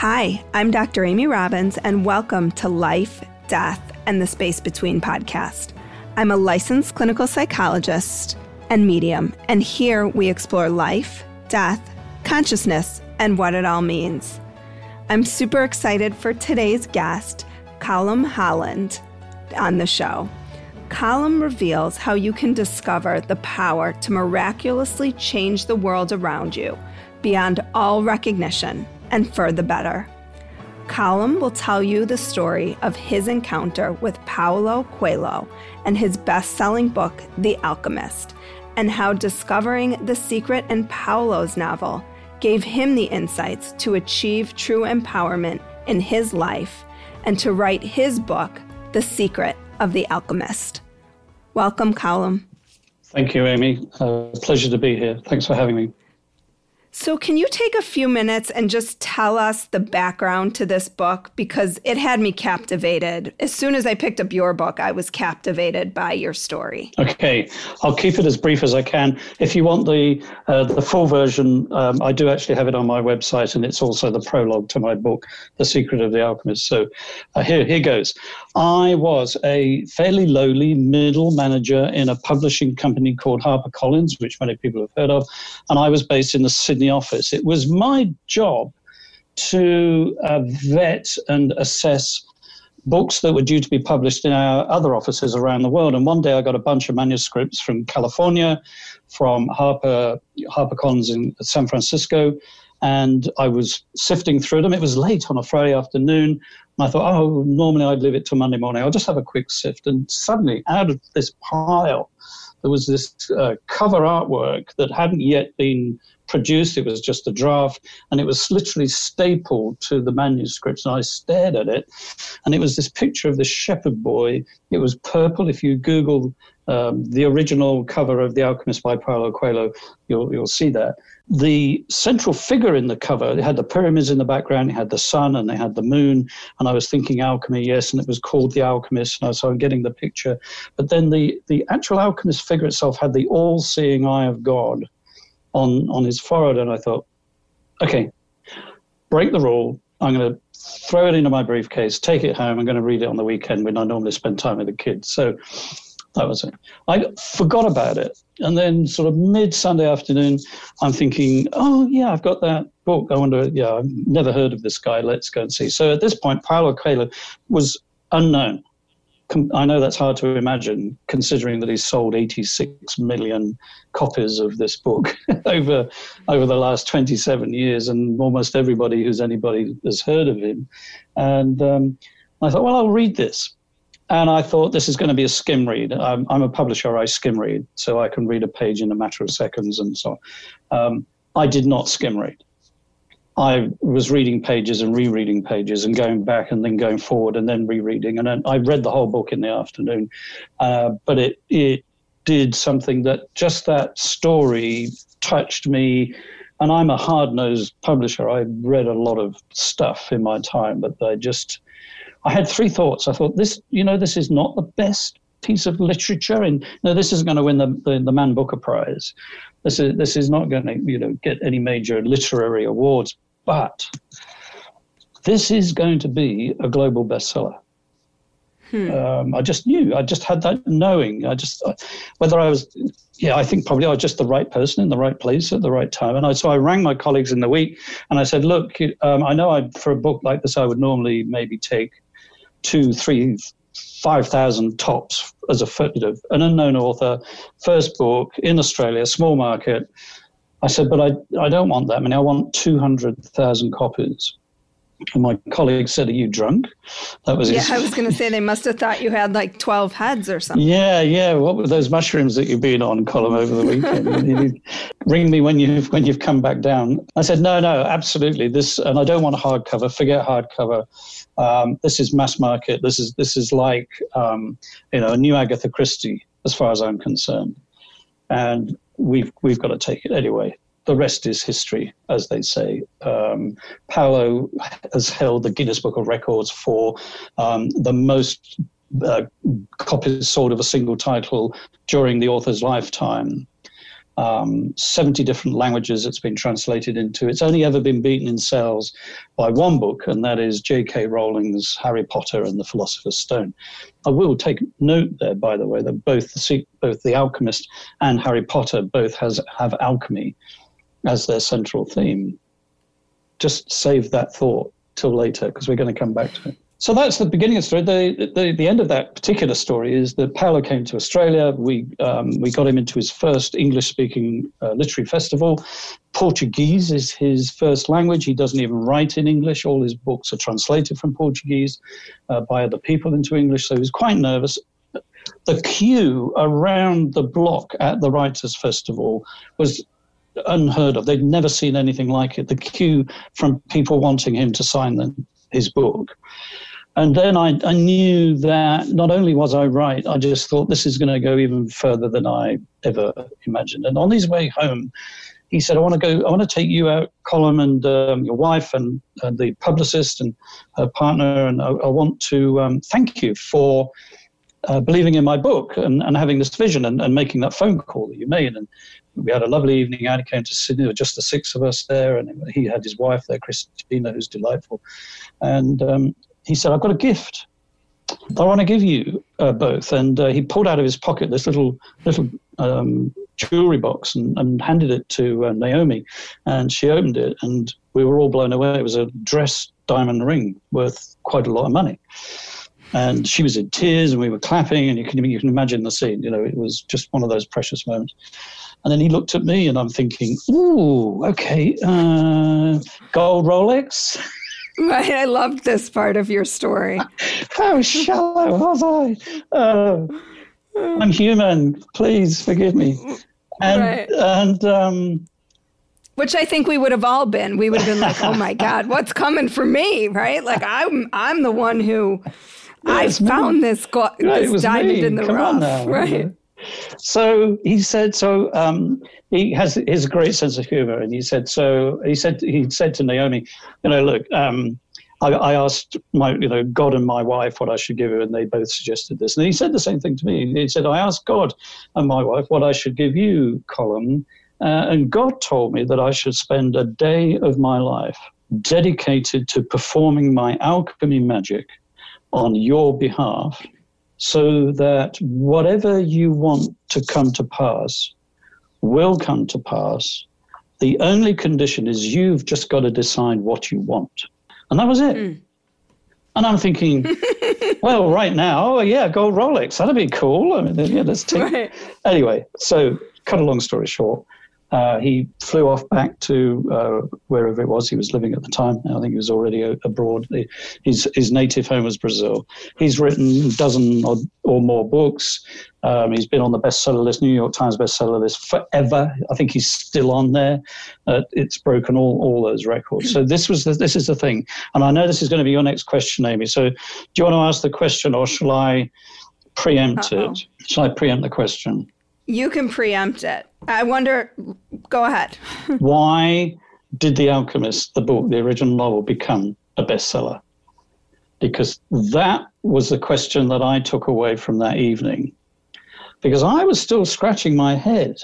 Hi, I'm Dr. Amy Robbins, and welcome to Life, Death, and the Space Between podcast. I'm a licensed clinical psychologist and medium, and here we explore life, death, consciousness, and what it all means. I'm super excited for today's guest, Colm Holland, on the show. Colm reveals how you can discover the power to miraculously change the world around you beyond all recognition and for the better. Colm will tell you the story of his encounter with Paulo Coelho and his best selling book, The Alchemist, and how discovering the secret in Paulo's novel gave him the insights to achieve true empowerment in his life and to write his book, The Secret of the Alchemist. Welcome, Colm. Thank you, Amy. Uh, pleasure to be here. Thanks for having me. So, can you take a few minutes and just tell us the background to this book? Because it had me captivated. As soon as I picked up your book, I was captivated by your story. Okay, I'll keep it as brief as I can. If you want the uh, the full version, um, I do actually have it on my website, and it's also the prologue to my book, The Secret of the Alchemist. So, uh, here here goes. I was a fairly lowly middle manager in a publishing company called HarperCollins, which many people have heard of, and I was based in the Sydney office. It was my job to uh, vet and assess books that were due to be published in our other offices around the world. And one day I got a bunch of manuscripts from California, from Harper HarperCollins in San Francisco, and I was sifting through them. It was late on a Friday afternoon, and I thought, oh, normally I'd leave it till Monday morning. I'll just have a quick sift. And suddenly, out of this pile, there was this uh, cover artwork that hadn't yet been produced. It was just a draft, and it was literally stapled to the manuscripts. And I stared at it, and it was this picture of the shepherd boy. It was purple. If you Google um, the original cover of The Alchemist by Paulo Coelho, you'll you'll see that. The central figure in the cover, it had the pyramids in the background, it had the sun, and they had the moon. And I was thinking alchemy, yes, and it was called The Alchemist. And so I'm getting the picture. But then the, the actual alchemist figure itself had the all seeing eye of God on, on his forehead. And I thought, okay, break the rule. I'm going to throw it into my briefcase, take it home. I'm going to read it on the weekend when I normally spend time with the kids. So that was it. I forgot about it. And then, sort of mid Sunday afternoon, I'm thinking, oh, yeah, I've got that book. I wonder, yeah, I've never heard of this guy. Let's go and see. So at this point, Paulo Coelho was unknown. I know that's hard to imagine, considering that he's sold 86 million copies of this book over over the last 27 years, and almost everybody who's anybody has heard of him. And um, I thought, well, I'll read this. And I thought this is going to be a skim read. I'm, I'm, a publisher, I skim read, so I can read a page in a matter of seconds and so on. Um, I did not skim read. I was reading pages and rereading pages and going back and then going forward and then rereading. And I read the whole book in the afternoon. Uh, but it, it did something that just that story touched me. And I'm a hard nosed publisher. I read a lot of stuff in my time, but I just, I had three thoughts. I thought this, you know, this is not the best piece of literature, and no, this isn't going to win the, the, the Man Booker Prize. This is this is not going to you know get any major literary awards, but this is going to be a global bestseller. Hmm. Um, I just knew. I just had that knowing. I just whether I was, yeah, I think probably I was just the right person in the right place at the right time. And I so I rang my colleagues in the week and I said, look, um, I know I for a book like this I would normally maybe take two, three, five thousand tops as a you know, an unknown author, first book in Australia, small market. I said, but I I don't want that many. I want two hundred thousand copies. And my colleague said, Are you drunk? That was Yeah, his... I was going to say they must have thought you had like 12 heads or something. Yeah, yeah. What were those mushrooms that you've been on, Colm, over the weekend? Ring me when you've, when you've come back down. I said, No, no, absolutely. This, and I don't want a hardcover. Forget hardcover. Um, this is mass market. This is, this is like, um, you know, a new Agatha Christie, as far as I'm concerned. And we've, we've got to take it anyway the rest is history, as they say. Um, Paulo has held the Guinness Book of Records for um, the most uh, copies sold of a single title during the author's lifetime. Um, 70 different languages it's been translated into. It's only ever been beaten in sales by one book, and that is J.K. Rowling's Harry Potter and the Philosopher's Stone. I will take note there, by the way, that both the, both the Alchemist and Harry Potter both has have alchemy as their central theme. Just save that thought till later because we're going to come back to it. So that's the beginning of the story. The, the, the end of that particular story is that Paulo came to Australia. We, um, we got him into his first English speaking uh, literary festival. Portuguese is his first language. He doesn't even write in English. All his books are translated from Portuguese uh, by other people into English. So he was quite nervous. The queue around the block at the Writers' Festival was unheard of. They'd never seen anything like it. The queue from people wanting him to sign the, his book. And then I, I knew that not only was I right, I just thought this is going to go even further than I ever imagined. And on his way home, he said, I want to go, I want to take you out, Colm, and um, your wife, and the publicist and her partner, and I, I want to um, thank you for uh, believing in my book and, and having this vision and, and making that phone call that you made. And we had a lovely evening out. He came to Sydney. There were just the six of us there, and he had his wife there, Christina, who's delightful. And um, he said, "I've got a gift. I want to give you uh, both." And uh, he pulled out of his pocket this little little um, jewelry box and, and, handed it to uh, Naomi, and she opened it, and we were all blown away. It was a dress diamond ring worth quite a lot of money and she was in tears and we were clapping and you can you can imagine the scene you know it was just one of those precious moments and then he looked at me, and I'm thinking, ooh, okay, uh, gold Rolex. Right, I loved this part of your story. How shallow was I? Uh, I'm human. Please forgive me. And right. and um, which I think we would have all been. We would have been like, "Oh my God, what's coming for me?" Right? Like I'm I'm the one who yeah, I found me. this, go- right, this diamond me. in the Come rough. Right. So he said, so um, he has his great sense of humor, and he said, so he said he said to Naomi, you know, look, um, I, I, asked my, you know, God and my wife what I should give you, and they both suggested this, and he said the same thing to me. He said, I asked God and my wife what I should give you, Colin, uh, and God told me that I should spend a day of my life dedicated to performing my alchemy magic on your behalf so that whatever you want to come to pass will come to pass. The only condition is you've just got to decide what you want. And that was it. Mm. And I'm thinking, well, right now, yeah, gold Rolex, that'd be cool. I mean, yeah, let's take. Right. Anyway, so cut a long story short, uh, he flew off back to uh, wherever it was he was living at the time. I think he was already abroad. His, his native home was Brazil. He's written a dozen or, or more books. Um, he's been on the bestseller list, New York Times bestseller list forever. I think he's still on there. Uh, it's broken all, all those records. So this was the, this is the thing, and I know this is going to be your next question, Amy. So do you want to ask the question, or shall I preempt Uh-oh. it? Shall I preempt the question? You can preempt it. I wonder. Go ahead. Why did The Alchemist, the book, the original novel, become a bestseller? Because that was the question that I took away from that evening. Because I was still scratching my head.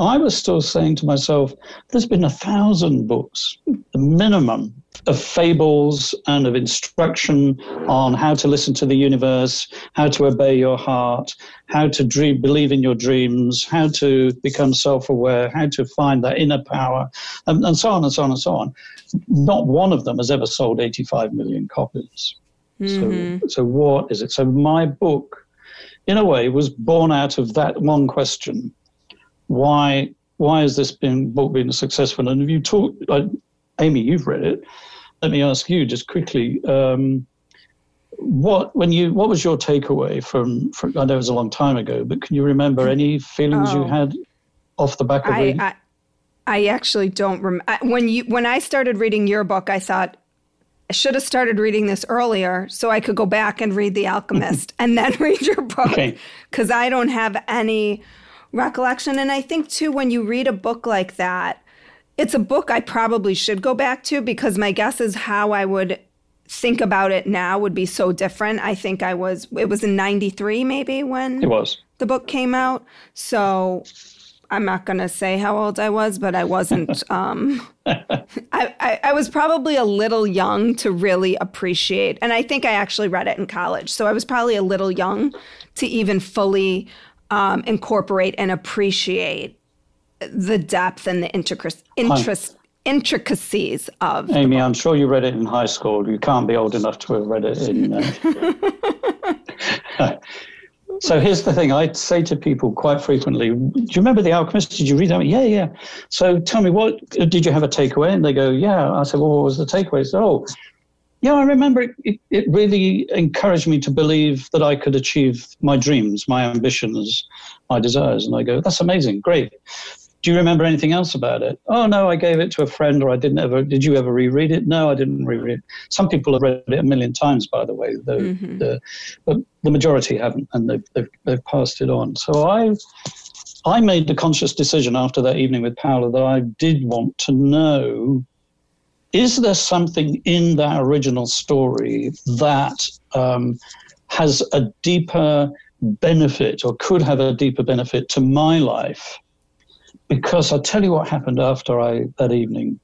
I was still saying to myself, there's been a thousand books, the minimum, of fables and of instruction on how to listen to the universe, how to obey your heart, how to dream, believe in your dreams, how to become self aware, how to find that inner power, and, and, so on and so on and so on. Not one of them has ever sold 85 million copies. Mm-hmm. So, so, what is it? So, my book, in a way, was born out of that one question why? Why has this been book been successful? And if you talked, like, Amy, you've read it. Let me ask you just quickly. Um, what when you what was your takeaway from, from, I know it was a long time ago, but can you remember any feelings oh, you had off the back of I, reading? I, I actually don't remember when you when I started reading your book. I thought I should have started reading this earlier so I could go back and read The Alchemist and then read your book because okay. I don't have any recollection. And I think too when you read a book like that, it's a book I probably should go back to because my guess is how I would think about it now would be so different. I think I was, it was in 93 maybe when it was the book came out. So I'm not going to say how old I was, but I wasn't, um, I, I, I was probably a little young to really appreciate. And I think I actually read it in college. So I was probably a little young to even fully um, incorporate and appreciate the depth and the interest, interest intricacies of. Amy, I'm sure you read it in high school. You can't be old enough to have read it in. Uh... so here's the thing: I say to people quite frequently, "Do you remember The Alchemist? Did you read that?" Yeah, yeah. So tell me, what did you have a takeaway? And they go, "Yeah." I said, "Well, what was the takeaway?" Said, "Oh." Yeah, I remember it, it, really encouraged me to believe that I could achieve my dreams, my ambitions, my desires. And I go, that's amazing, great do you remember anything else about it? Oh no, I gave it to a friend, or I didn't ever. Did you ever reread it? No, I didn't reread it. Some people have read it a million times, by the way, the, mm-hmm. the, but the majority haven't, and they've, they've, they've passed it on. So I, I made the conscious decision after that evening with Paula that I did want to know: is there something in that original story that um, has a deeper benefit, or could have a deeper benefit to my life? because I'll tell you what happened after I that evening.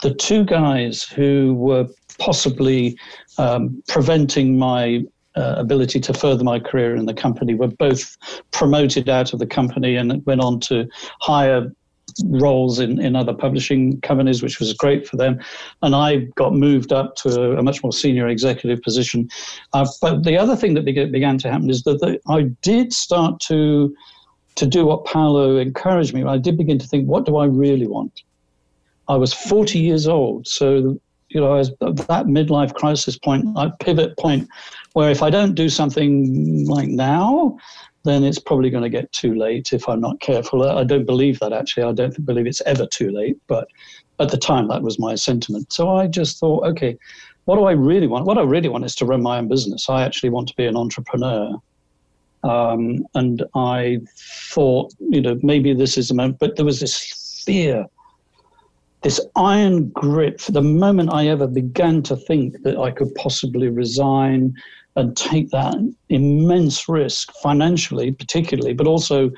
The two guys who were possibly um, preventing my uh, ability to further my career in the company were both promoted out of the company and went on to higher roles in, in other publishing companies, which was great for them. And I got moved up to a, a much more senior executive position. Uh, but the other thing that began, began to happen is that the, I did start to to do what Paulo encouraged me, I did begin to think, what do I really want? I was 40 years old, so you know, I was that midlife crisis point, that pivot point, where if I don't do something like now, then it's probably going to get too late if I'm not careful. I don't believe that actually. I don't believe it's ever too late, but at the time that was my sentiment. So I just thought, okay, what do I really want? What I really want is to run my own business. I actually want to be an entrepreneur. Um, and I thought, you know, maybe this is a moment, but there was this fear, this iron grip. For the moment I ever began to think that I could possibly resign and take that immense risk financially, particularly, but also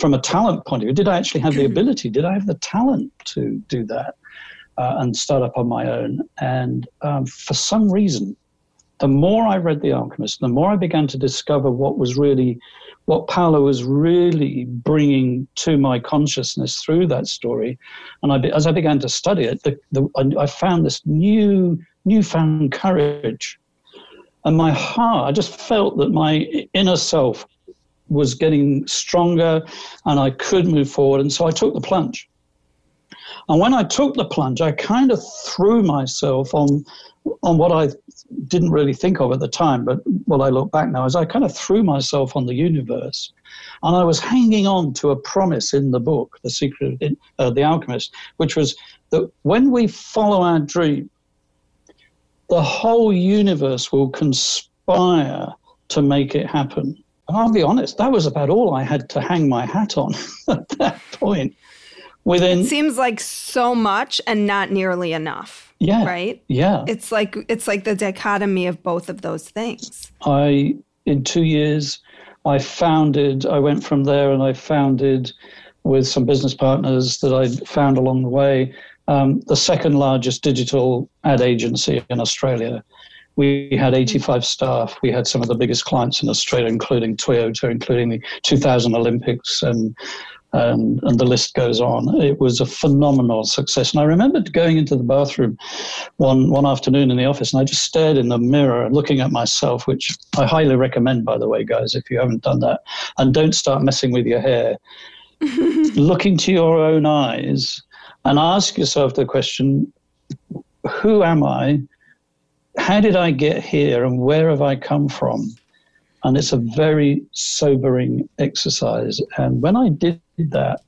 from a talent point of view, did I actually have the ability? Did I have the talent to do that uh, and start up on my own? And um, for some reason, the more I read The Alchemist, the more I began to discover what was really, what Paulo was really bringing to my consciousness through that story. And I, as I began to study it, the, the, I found this new, newfound courage. And my heart, I just felt that my inner self was getting stronger and I could move forward. And so I took the plunge. And when I took the plunge, I kind of threw myself on on what I didn't really think of at the time, but what I look back now is I kind of threw myself on the universe, and I was hanging on to a promise in the book, The Secret of uh, the Alchemist, which was that when we follow our dream, the whole universe will conspire to make it happen. And I'll be honest, that was about all I had to hang my hat on at that point. Within it seems like so much and not nearly enough. Yeah. Right? Yeah. It's like it's like the dichotomy of both of those things. I in 2 years I founded I went from there and I founded with some business partners that I found along the way um, the second largest digital ad agency in Australia. We had 85 staff. We had some of the biggest clients in Australia, including Toyota, including the 2000 Olympics, and and, and the list goes on. It was a phenomenal success. And I remember going into the bathroom one one afternoon in the office, and I just stared in the mirror, looking at myself, which I highly recommend, by the way, guys, if you haven't done that. And don't start messing with your hair. looking to your own eyes and ask yourself the question who am I? How did I get here and where have I come from? And it's a very sobering exercise. And when I did that,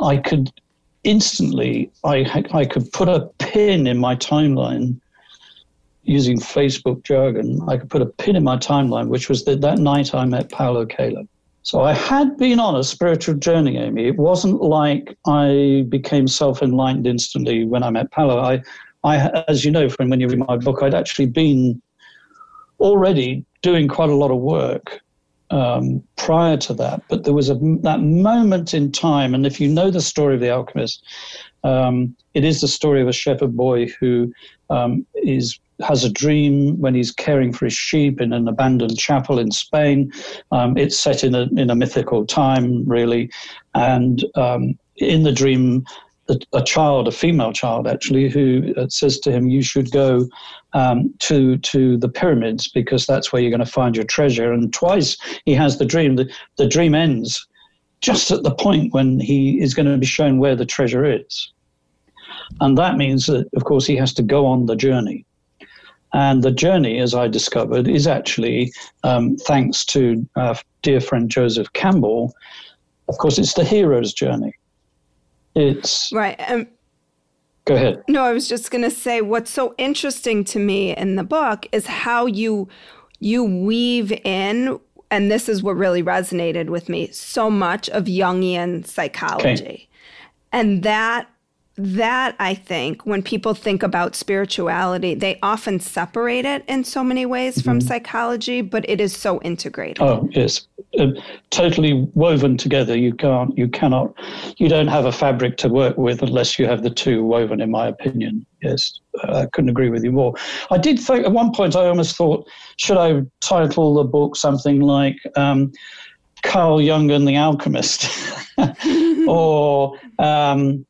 I could instantly, I, I could put a pin in my timeline using Facebook jargon. I could put a pin in my timeline, which was that, that night I met Paulo Coelho. So I had been on a spiritual journey, Amy. It wasn't like I became self-enlightened instantly when I met Paulo. I, I, as you know from when you read my book, I'd actually been already doing quite a lot of work um, prior to that. But there was a, that moment in time, and if you know the story of the alchemist, um, it is the story of a shepherd boy who um, is has a dream when he's caring for his sheep in an abandoned chapel in Spain. Um, it's set in a, in a mythical time, really. And um, in the dream, a, a, child, a female child actually, who uh, says to him, "You should go um, to to the pyramids because that's where you're going to find your treasure." And twice he has the dream. The, the dream ends just at the point when he is going to be shown where the treasure is. And that means that, of course, he has to go on the journey. And the journey, as I discovered, is actually um, thanks to our dear friend Joseph Campbell. Of course, it's the hero's journey. It's right. Um, go ahead. No, I was just going to say what's so interesting to me in the book is how you you weave in, and this is what really resonated with me so much of Jungian psychology, okay. and that that I think when people think about spirituality, they often separate it in so many ways from mm-hmm. psychology, but it is so integrated. Oh, yes, uh, totally woven together. You can't, you cannot, you don't have a fabric to work with unless you have the two woven. In my opinion, yes, uh, I couldn't agree with you more. I did think at one point I almost thought, should I title the book something like? Um, Carl Jung and the Alchemist, or um,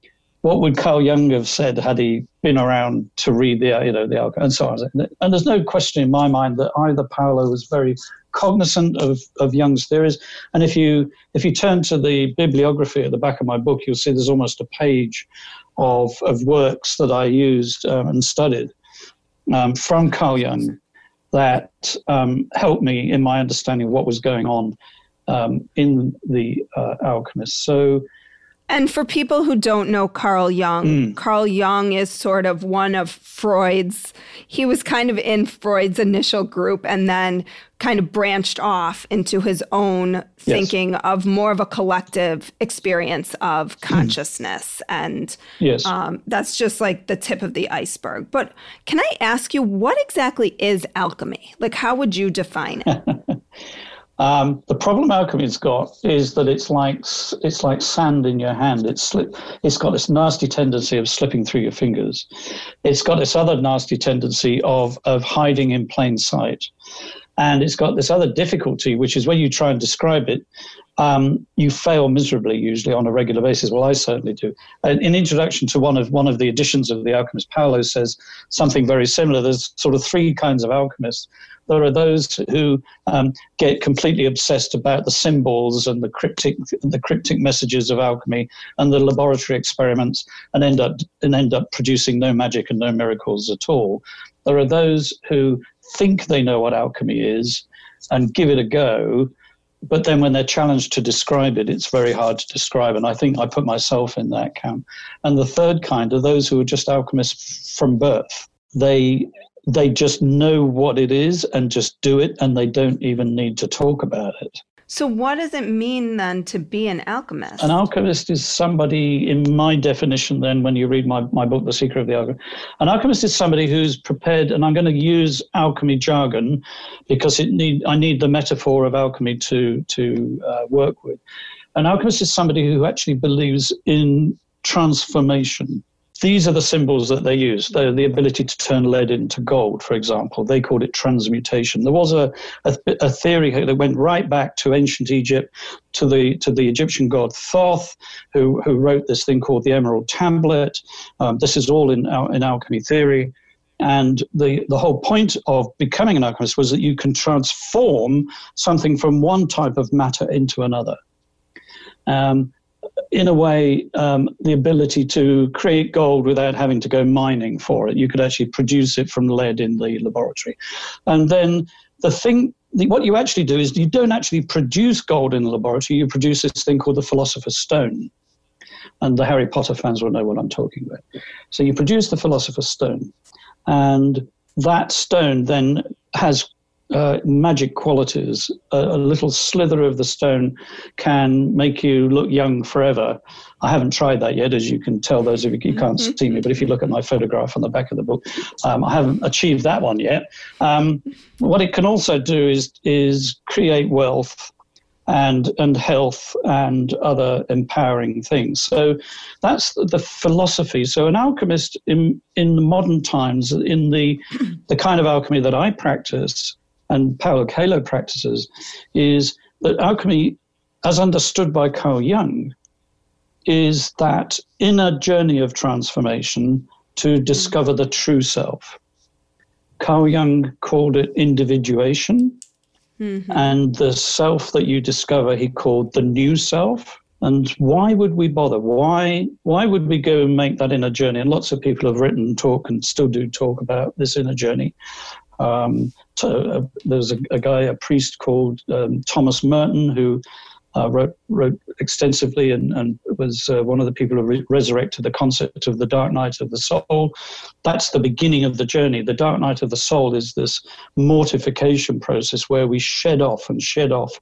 what would Carl Jung have said had he been around to read the, you know, the and so on. And there's no question in my mind that either Paulo was very cognizant of, of Jung's theories. And if you if you turn to the bibliography at the back of my book, you'll see there's almost a page of of works that I used um, and studied um, from Carl Jung that um, helped me in my understanding of what was going on um, in the uh, alchemist. So and for people who don't know Carl Jung, mm. Carl Jung is sort of one of Freud's, he was kind of in Freud's initial group and then kind of branched off into his own thinking yes. of more of a collective experience of hmm. consciousness. Mm. And yes. um, that's just like the tip of the iceberg. But can I ask you, what exactly is alchemy? Like, how would you define it? Um, the problem alchemy's got is that it's like it's like sand in your hand. It's slip, it's got this nasty tendency of slipping through your fingers. It's got this other nasty tendency of of hiding in plain sight, and it's got this other difficulty, which is when you try and describe it, um, you fail miserably usually on a regular basis. Well, I certainly do. In introduction to one of one of the editions of the Alchemist, Paulo says something very similar. There's sort of three kinds of alchemists. There are those who um, get completely obsessed about the symbols and the cryptic the cryptic messages of alchemy and the laboratory experiments, and end up and end up producing no magic and no miracles at all. There are those who think they know what alchemy is and give it a go but then when they're challenged to describe it, it's very hard to describe. And I think I put myself in that camp. And the third kind are those who are just alchemists from birth. They they just know what it is and just do it, and they don't even need to talk about it. So, what does it mean then to be an alchemist? An alchemist is somebody, in my definition, then, when you read my, my book, The Secret of the Alchemist, an alchemist is somebody who's prepared, and I'm going to use alchemy jargon because it need, I need the metaphor of alchemy to, to uh, work with. An alchemist is somebody who actually believes in transformation these are the symbols that they use. The, the ability to turn lead into gold, for example. They called it transmutation. There was a, a, a, theory that went right back to ancient Egypt, to the to the Egyptian god Thoth, who, who wrote this thing called the Emerald Tablet. Um, this is all in, in alchemy theory. And the, the whole point of becoming an alchemist was that you can transform something from one type of matter into another. Um, in a way, um, the ability to create gold without having to go mining for it. You could actually produce it from lead in the laboratory. And then the thing, the, what you actually do is you don't actually produce gold in the laboratory, you produce this thing called the Philosopher's Stone. And the Harry Potter fans will know what I'm talking about. So you produce the Philosopher's Stone, and that stone then has uh, magic qualities. A, a, little slither of the stone can make you look young forever. I haven't tried that yet, as you can tell, those of you you can't mm-hmm. see me, but if you look at my photograph on the back of the book, um, I haven't achieved that one yet. Um, what it can also do is is create wealth and and health and other empowering things. So that's the philosophy. So an alchemist in in the modern times, in the the kind of alchemy that I practice, and Paulo Coelho practices is that alchemy, as understood by Carl Jung, is that inner journey of transformation to discover the true self. Carl Jung called it individuation, mm-hmm. and the self that you discover he called the new self. And why would we bother? Why why would we go and make that inner journey? And lots of people have written, talk, and still do talk about this inner journey. Um, uh, there's a, a, guy, a priest called um, Thomas Merton, who uh, wrote wrote extensively and, and was uh, one of the people who re- resurrected the concept of the dark night of the soul. That's the beginning of the journey. The dark night of the soul is this mortification process where we shed off and shed off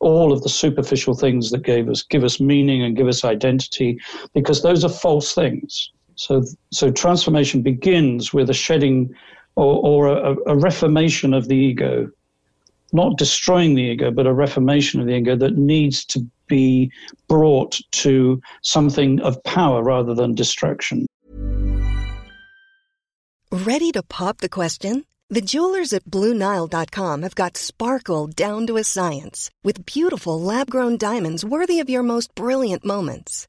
all of the superficial things that gave us give us meaning and give us identity, because those are false things. So, so transformation begins with a shedding or, or a, a reformation of the ego, not destroying the ego, but a reformation of the ego that needs to be brought to something of power rather than destruction. Ready to pop the question? The jewelers at BlueNile.com have got sparkle down to a science with beautiful lab grown diamonds worthy of your most brilliant moments.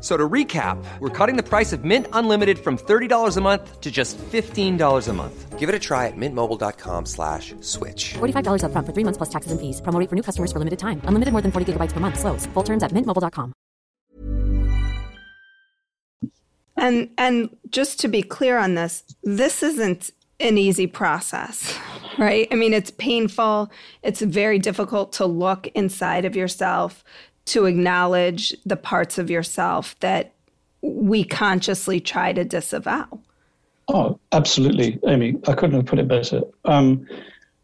So to recap, we're cutting the price of Mint Unlimited from $30 a month to just $15 a month. Give it a try at mintmobile.com slash switch. $45 up front for three months plus taxes and fees. Promo for new customers for limited time. Unlimited more than 40 gigabytes per month. Slows. Full terms at mintmobile.com. And, and just to be clear on this, this isn't an easy process, right? I mean, it's painful. It's very difficult to look inside of yourself, to acknowledge the parts of yourself that we consciously try to disavow. Oh, absolutely, Amy. I couldn't have put it better. Um,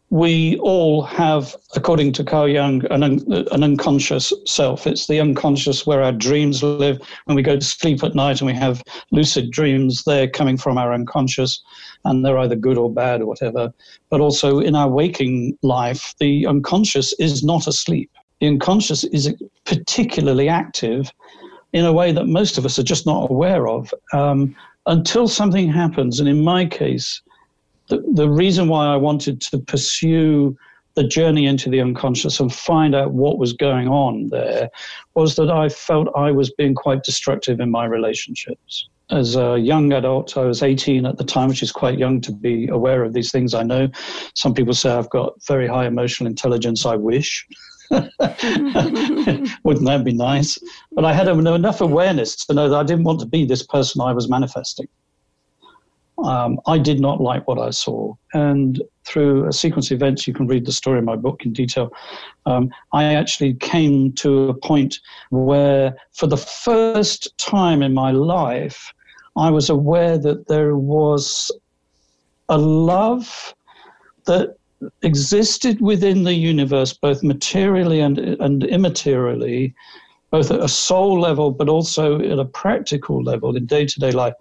we all have, according to Carl Jung, an, un- an unconscious self. It's the unconscious where our dreams live. When we go to sleep at night and we have lucid dreams, they're coming from our unconscious and they're either good or bad or whatever. But also in our waking life, the unconscious is not asleep. The unconscious is particularly active in a way that most of us are just not aware of um, until something happens. And in my case, the, the reason why I wanted to pursue the journey into the unconscious and find out what was going on there was that I felt I was being quite destructive in my relationships. as a young adult. I was 18 at the time, which is quite young to be aware of these things. I know some people say I've got very high emotional intelligence. I wish. Wouldn't that be nice? But I had enough awareness to know that I didn't want to be this person I was manifesting. Um, I did not like what I saw. And through a sequence of events, you can read the story in my book in detail. Um, I actually came to a point where, for the first time in my life, I was aware that there was a love that existed within the universe, both materially and, and immaterially, both at a soul level, but also at a practical level in day to day life,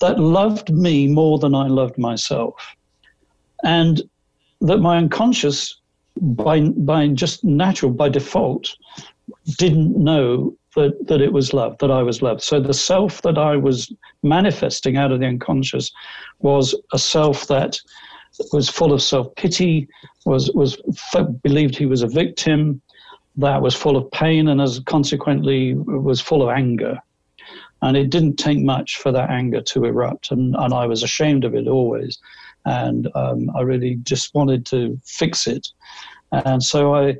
that loved me more than I loved myself. And that my unconscious, by, by just natural, by default, didn't know that, that it was love, that I was loved. So the self that I was manifesting out of the unconscious was a self that was full of self pity, was, was believed he was a victim, that was full of pain, and as consequently was full of anger. And it didn't take much for that anger to erupt, and, and I was ashamed of it always. And um, I really just wanted to fix it. And so I,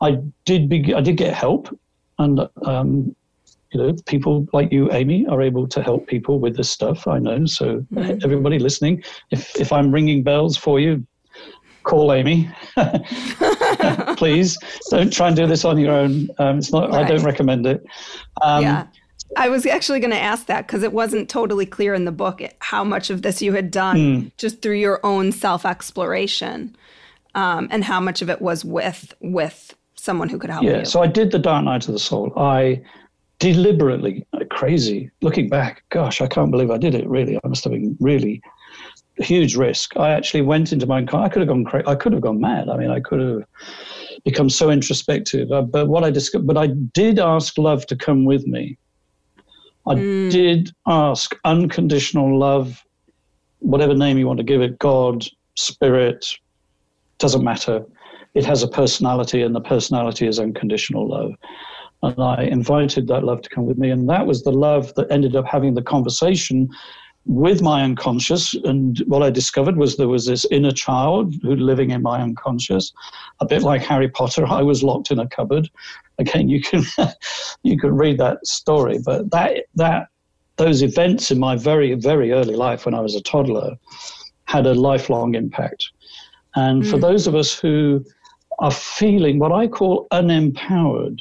I did be, I did get help, and um, you know, people like you, Amy, are able to help people with this stuff. I know. So mm-hmm. everybody listening, if if I'm ringing bells for you, call Amy, please. Don't try and do this on your own. Um, it's not. Right. I don't recommend it. Um, yeah. I was actually going to ask that because it wasn't totally clear in the book how much of this you had done mm. just through your own self exploration, um, and how much of it was with with someone who could help yeah, you. Yeah, so I did the Dark Night of the Soul. I deliberately crazy looking back. Gosh, I can't believe I did it. Really, I must have been really huge risk. I actually went into my car. I could have gone crazy. I could have gone mad. I mean, I could have become so introspective. Uh, but what I discovered, but I did ask love to come with me. I mm. did ask unconditional love, whatever name you want to give it, God, spirit, doesn't matter. It has a personality, and the personality is unconditional love. And I invited that love to come with me. And that was the love that ended up having the conversation with my unconscious. And what I discovered was there was this inner child who living in my unconscious, a bit like Harry Potter. I was locked in a cupboard. Again, you can you can read that story, but that that those events in my very very early life when I was a toddler had a lifelong impact. And mm. for those of us who are feeling what I call unempowered,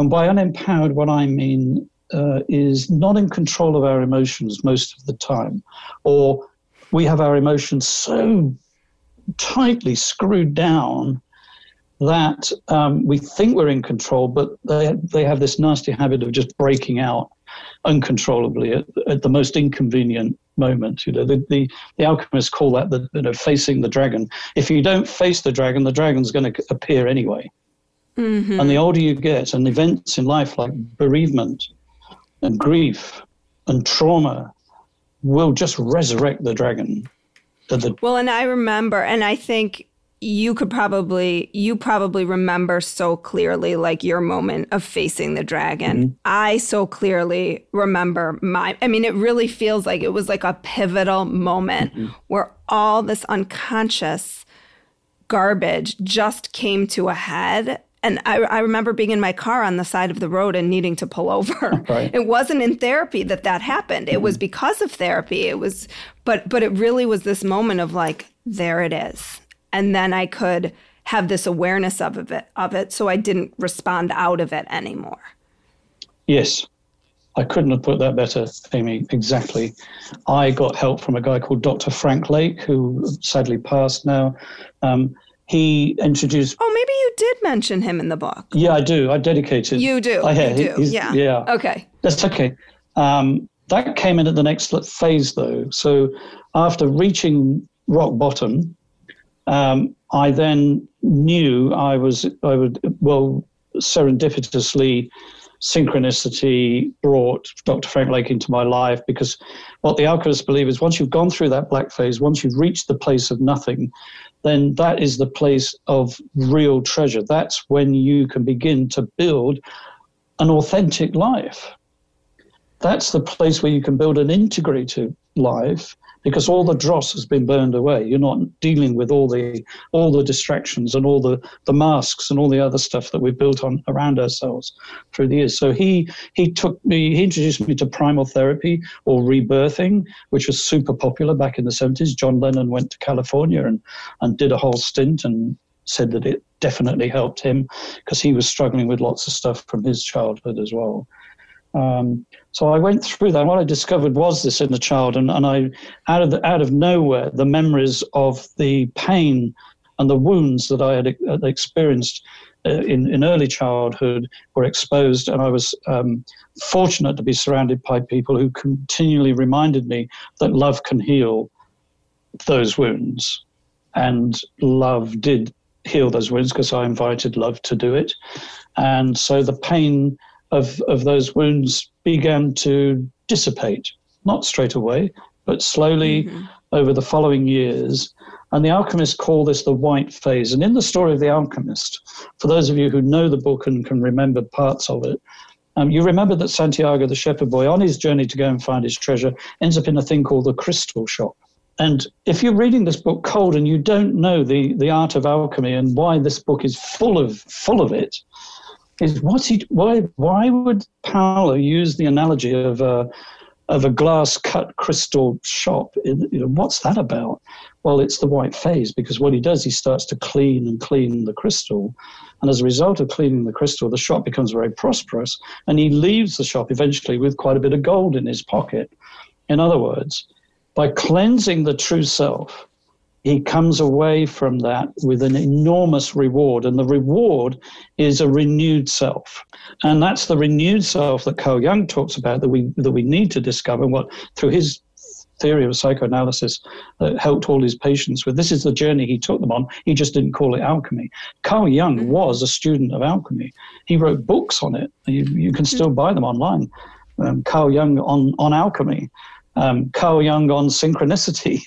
and by unempowered, what I mean uh, is not in control of our emotions most of the time, or we have our emotions so tightly screwed down that um, we think we're in control, but they, they have this nasty habit of just breaking out uncontrollably at, at the most inconvenient moment. You know, the, the, the alchemists call that the, you know, facing the dragon. If you don't face the dragon, the dragon's going to appear anyway. Mm-hmm. And the older you get, and events in life like bereavement and grief and trauma will just resurrect the dragon. The, well, and I remember, and I think you could probably you probably remember so clearly like your moment of facing the dragon mm-hmm. i so clearly remember my i mean it really feels like it was like a pivotal moment mm-hmm. where all this unconscious garbage just came to a head and I, I, remember being in my car on the side of the road and needing to pull over. Right. It wasn't in therapy that that happened. It mm-hmm. was because of therapy. It was, but but it really was this moment of like, there it is, and then I could have this awareness of it of it, so I didn't respond out of it anymore. Yes, I couldn't have put that better, Amy. Exactly. I got help from a guy called Dr. Frank Lake, who sadly passed now. Um, he introduced. Oh, maybe you did mention him in the book. Yeah, I do. I dedicated. You do. I have. You do. Yeah. Yeah. Okay. That's okay. Um, that came in at the next phase, though. So after reaching rock bottom, um, I then knew I was I would well serendipitously synchronicity brought Dr. Frank Lake into my life because what the alchemists believe is once you've gone through that black phase, once you've reached the place of nothing, then that is the place of real treasure. That's when you can begin to build an authentic life. that's the place where you can build an integrated life because all the dross has been burned away. You're not dealing with all the all the distractions and all the, the masks and all the other stuff that we've built on around ourselves through the years. So he he took me he introduced me to primal therapy or rebirthing, which was super popular back in the 70s. John Lennon went to California and, and did a whole stint and said that it definitely helped him because he was struggling with lots of stuff from his childhood as well. Um, so I went through that. What I discovered was this inner child, and, and I, out of the, out of nowhere, the memories of the pain and the wounds that I had experienced uh, in, in early childhood were exposed, and I was um, fortunate to be surrounded by people who continually reminded me that love can heal those wounds, and love did heal those wounds because I invited love to do it, and so the pain of, of those wounds began to dissipate, not straight away, but slowly mm-hmm. over the following years. And the alchemists call this the white phase. And in the story of the alchemist, for those of you who know the book and can remember parts of it, um, you remember that Santiago, the shepherd boy, on his journey to go and find his treasure, ends up in a thing called the crystal shop. And if you're reading this book cold and you don't know the, the art of alchemy and why this book is full of full of it, is what's he why why would Paulo use the analogy of a of a glass cut crystal shop? You know, what's that about? Well, it's the white phase because what he does, he starts to clean and clean the crystal, and as a result of cleaning the crystal, the shop becomes very prosperous, and he leaves the shop eventually with quite a bit of gold in his pocket. In other words, by cleansing the true self, he comes away from that with an enormous reward. And the reward is a renewed self. And that's the renewed self that Carl Jung talks about that we, that we need to discover what through his theory of psychoanalysis that helped all his patients with. This is the journey he took them on. He just didn't call it alchemy. Carl Jung mm-hmm. was a student of alchemy. He wrote books on it. You, you can still buy them online. Um, Carl Jung on, on alchemy um, Carl Jung on synchronicity.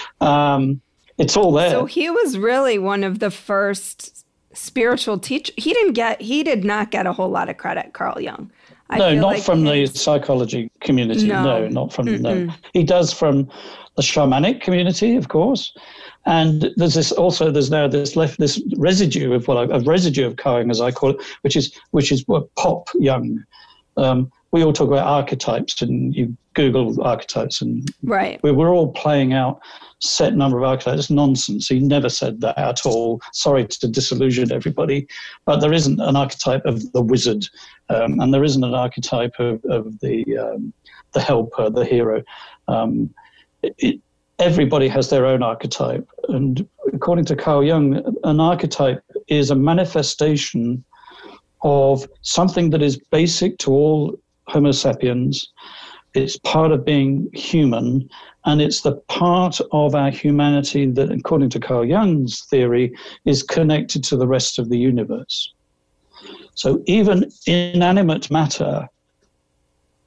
um, it's all there. So he was really one of the first spiritual teachers. He didn't get. He did not get a whole lot of credit, Carl Jung. I no, not like from the psychology community. No, no not from Mm-mm. no. He does from the shamanic community, of course. And there's this also there's now this left this residue of what I, a residue of Carl Jung, as I call it, which is which is what pop Jung. Um, we all talk about archetypes and you Google archetypes and right. we were all playing out set number of archetypes. Nonsense. He never said that at all. Sorry to disillusion everybody, but there isn't an archetype of the wizard, um, and there isn't an archetype of, of the um, the helper, the hero. Um, it, it, everybody has their own archetype, and according to Carl Jung, an archetype is a manifestation of something that is basic to all Homo sapiens. It's part of being human, and it's the part of our humanity that, according to Carl Jung's theory, is connected to the rest of the universe. So even inanimate matter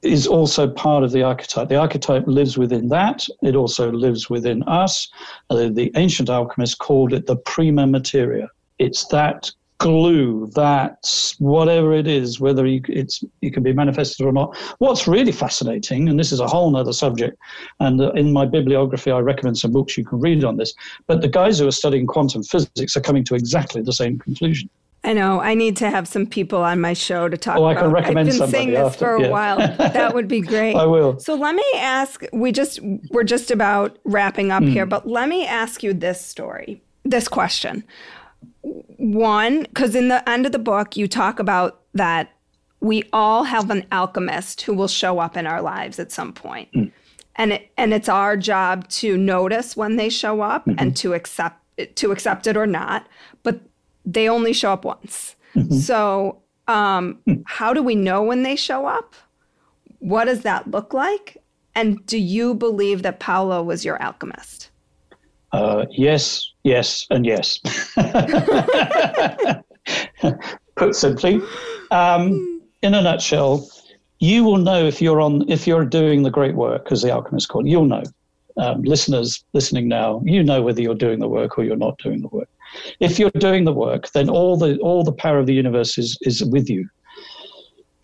is also part of the archetype. The archetype lives within that. It also lives within us. Uh, the ancient alchemists called it the prima materia. It's that glue that whatever it is, whether you, it's you can be manifested or not. What's really fascinating, and this is a whole other subject, and uh, in my bibliography I recommend some books you can read on this. But the guys who are studying quantum physics are coming to exactly the same conclusion. I know. I need to have some people on my show to talk. Oh, I can recommend I've been saying this after, for yeah. a while. That would be great. I will. So let me ask. We just we're just about wrapping up mm. here, but let me ask you this story, this question one, because in the end of the book, you talk about that we all have an alchemist who will show up in our lives at some point. Mm. And it, and it's our job to notice when they show up mm-hmm. and to accept to accept it or not. But they only show up once. Mm-hmm. So um, mm. how do we know when they show up? What does that look like? And do you believe that Paulo was your alchemist? Uh, yes, yes, and yes. Put simply, um, in a nutshell, you will know if you're on if you're doing the great work, as the alchemist called. You'll know. Um, listeners listening now, you know whether you're doing the work or you're not doing the work. If you're doing the work, then all the all the power of the universe is is with you.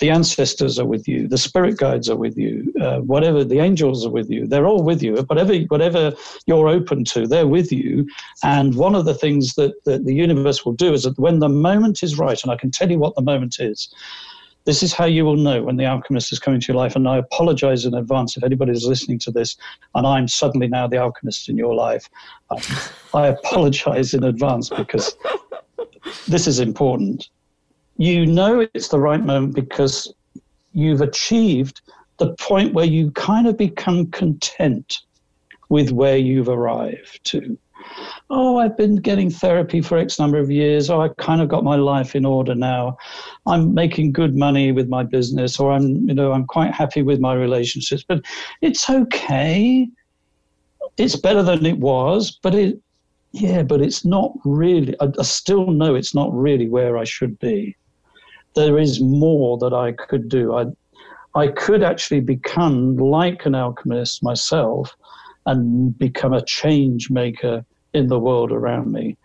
The ancestors are with you, the spirit guides are with you, uh, whatever the angels are with you. They're all with you. Whatever whatever you're open to, they're with you. And one of the things that, that the universe will do is that when the moment is right, and I can tell you what the moment is. This is how you will know when the alchemist is coming to your life. And I apologize in advance if anybody is listening to this and I'm suddenly now the alchemist in your life. I apologize in advance because this is important you know it's the right moment because you've achieved the point where you kind of become content with where you've arrived to. Oh, I've been getting therapy for X number of years. Oh, I kind of got my life in order now. I'm making good money with my business, or I'm, you know, I'm quite happy with my relationships. But it's okay. It's better than it was, but it, yeah, but it's not really. I, I still know it's not really where I should be there is more that I could do. I, I could actually become like an alchemist myself and become a change maker in the world around me.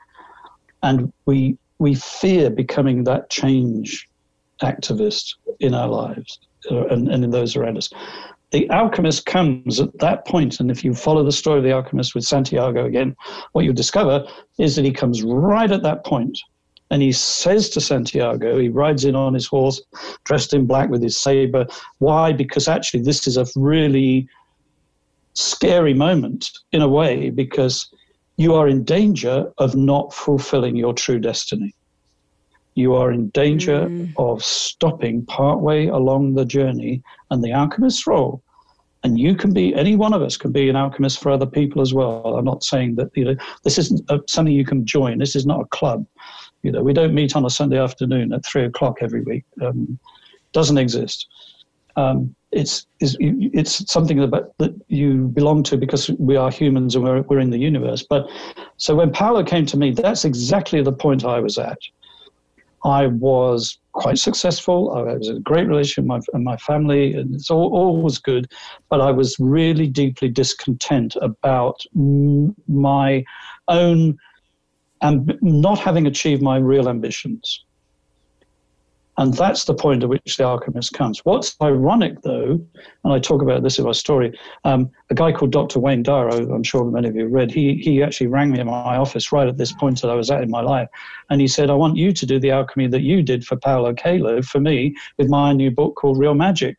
And we, we fear becoming that change activist in our lives uh, and, and in those around us. The alchemist comes at that point, and if you follow the story of the alchemist with Santiago again, what you'll discover is that he comes right at that point and he says to Santiago, he rides in on his horse, dressed in black with his saber. Why? Because actually, this is a really scary moment in a way, because you are in danger of not fulfilling your true destiny. You are in danger mm. of stopping partway along the journey, and the alchemist's role. And you can be, any one of us can be an alchemist for other people as well. I'm not saying that, you know, this isn't a, something you can join. This is not a club. You know, we don't meet on a Sunday afternoon at three o'clock every week. Um, doesn't exist. Um, it's, it's, it's something that, that you belong to because we are humans and we're, we're in the universe. But so when Paulo came to me, that's exactly the point I was at. I was quite successful. I was in a great relationship with my, my family, and it's all, all was good. But I was really deeply discontent about my own and not having achieved my real ambitions. And that's the point at which the alchemist comes. What's ironic, though, and I talk about this in my story, um, a guy called Dr. Wayne Dyer, I'm sure many of you read, he, he actually rang me in my office right at this point that I was at in my life. And he said, I want you to do the alchemy that you did for Paulo Coelho, for me, with my new book called Real Magic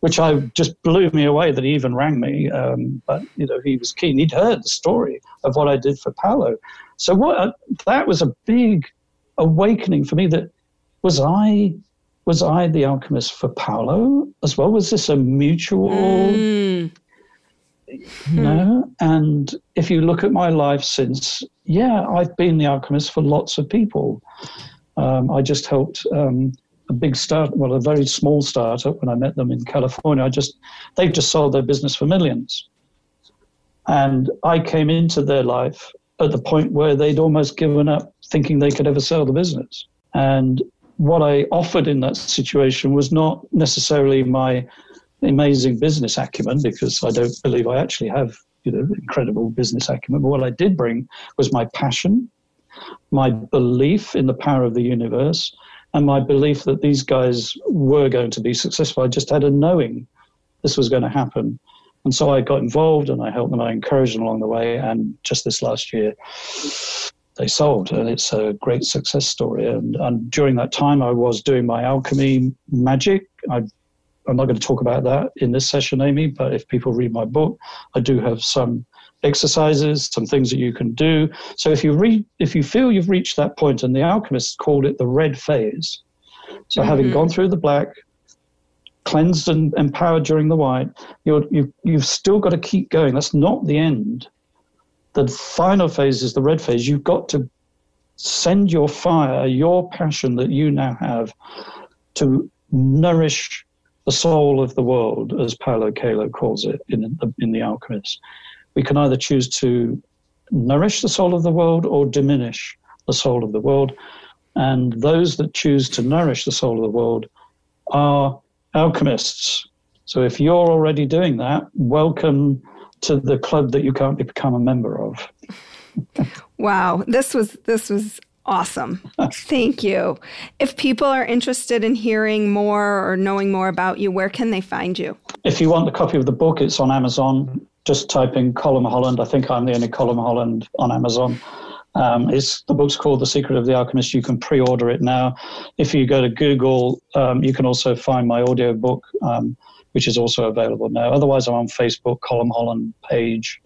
which I just blew me away that he even rang me. Um, but you know, he was keen. He'd heard the story of what I did for Paulo, so what uh, that was a big awakening for me. That was I was I the alchemist for Paulo as well? Was this a mutual? Mm. You know, and if you look at my life since, yeah, I've been the alchemist for lots of people. Um, I just helped um, a big start, well, a very small startup when I met them in California. I just, they've just sold their business for millions. And I came into their life at the point where they'd almost given up thinking they could ever sell the business. And what I offered in that situation was not necessarily my amazing business acumen, because I don't believe I actually have you know incredible business acumen. But what I did bring was my passion, my belief in the power of the universe, and my belief that these guys were going to be successful. I just had a knowing this was going to happen. And so I got involved and I helped them, I encouraged them along the way. And just this last year, they sold, and it's a great success story. And, and during that time, I was doing my alchemy magic. I, I'm not going to talk about that in this session, Amy, but if people read my book, I do have some exercises, some things that you can do. So if you read, if you feel you've reached that point, and the alchemists called it the red phase. So mm-hmm. having gone through the black, cleansed and empowered during the white, you're, you, you've still got to keep going. That's not the end. The final phase is the red phase. You've got to send your fire, your passion that you now have, to nourish the soul of the world, as Paulo Coelho calls it in the, in the Alchemist. We can either choose to nourish the soul of the world or diminish the soul of the world. And those that choose to nourish the soul of the world are alchemists. So if you're already doing that, welcome to the club that you can't become a member of. wow, this was this was Awesome. Thank you. If people are interested in hearing more or knowing more about you, where can they find you? If you want a copy of the book, it's on Amazon. Just type in Colm Holland. I think I'm the only Colm Holland on Amazon. Um, it's the book's called The Secret of the Alchemist. You can pre-order it now. If you go to Google, um, you can also find my audio book, um, which is also available now. Otherwise, I'm on Facebook, Colm Holland page,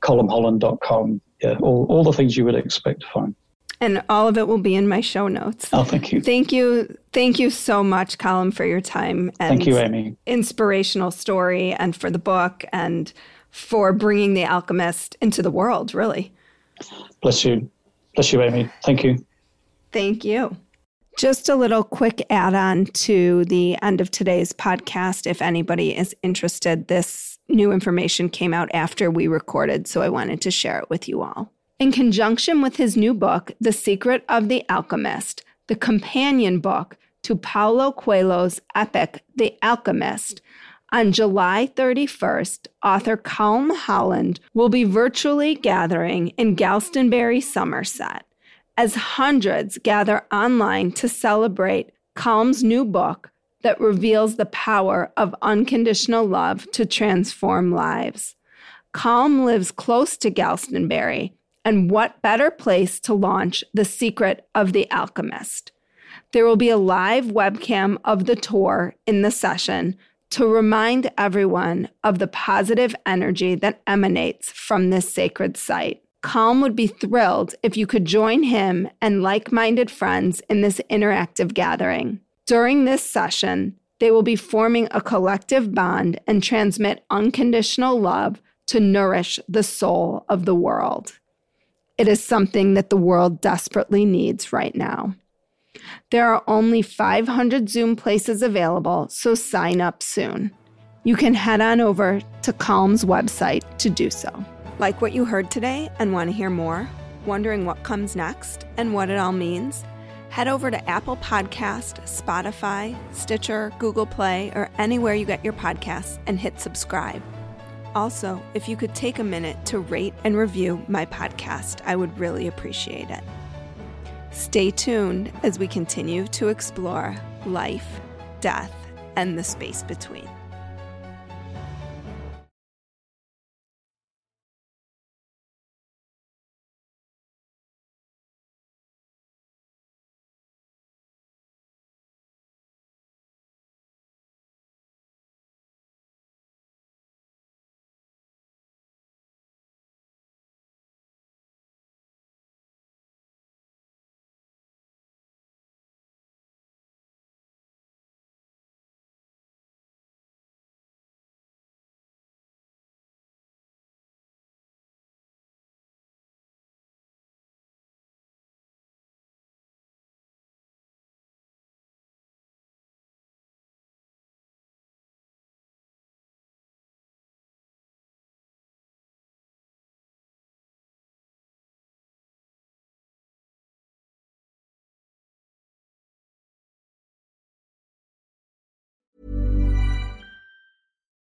colmholland.com. Yeah, all, all the things you would expect to find and all of it will be in my show notes. Oh, thank you. Thank you. Thank you so much, Colm, for your time and thank you, Amy. Inspirational story and for the book and for bringing the alchemist into the world, really. Bless you. Bless you, Amy. Thank you. Thank you. Just a little quick add on to the end of today's podcast. If anybody is interested, this new information came out after we recorded, so I wanted to share it with you all. In conjunction with his new book, The Secret of the Alchemist, the companion book to Paulo Coelho's epic, The Alchemist, on July 31st, author Colm Holland will be virtually gathering in Glastonbury, Somerset, as hundreds gather online to celebrate Colm's new book that reveals the power of unconditional love to transform lives. Colm lives close to Glastonbury, and what better place to launch The Secret of the Alchemist? There will be a live webcam of the tour in the session to remind everyone of the positive energy that emanates from this sacred site. Colm would be thrilled if you could join him and like minded friends in this interactive gathering. During this session, they will be forming a collective bond and transmit unconditional love to nourish the soul of the world. It is something that the world desperately needs right now. There are only 500 Zoom places available, so sign up soon. You can head on over to Colm's website to do so. Like what you heard today and want to hear more? Wondering what comes next and what it all means? Head over to Apple Podcast, Spotify, Stitcher, Google Play, or anywhere you get your podcasts and hit subscribe. Also, if you could take a minute to rate and review my podcast, I would really appreciate it. Stay tuned as we continue to explore life, death, and the space between.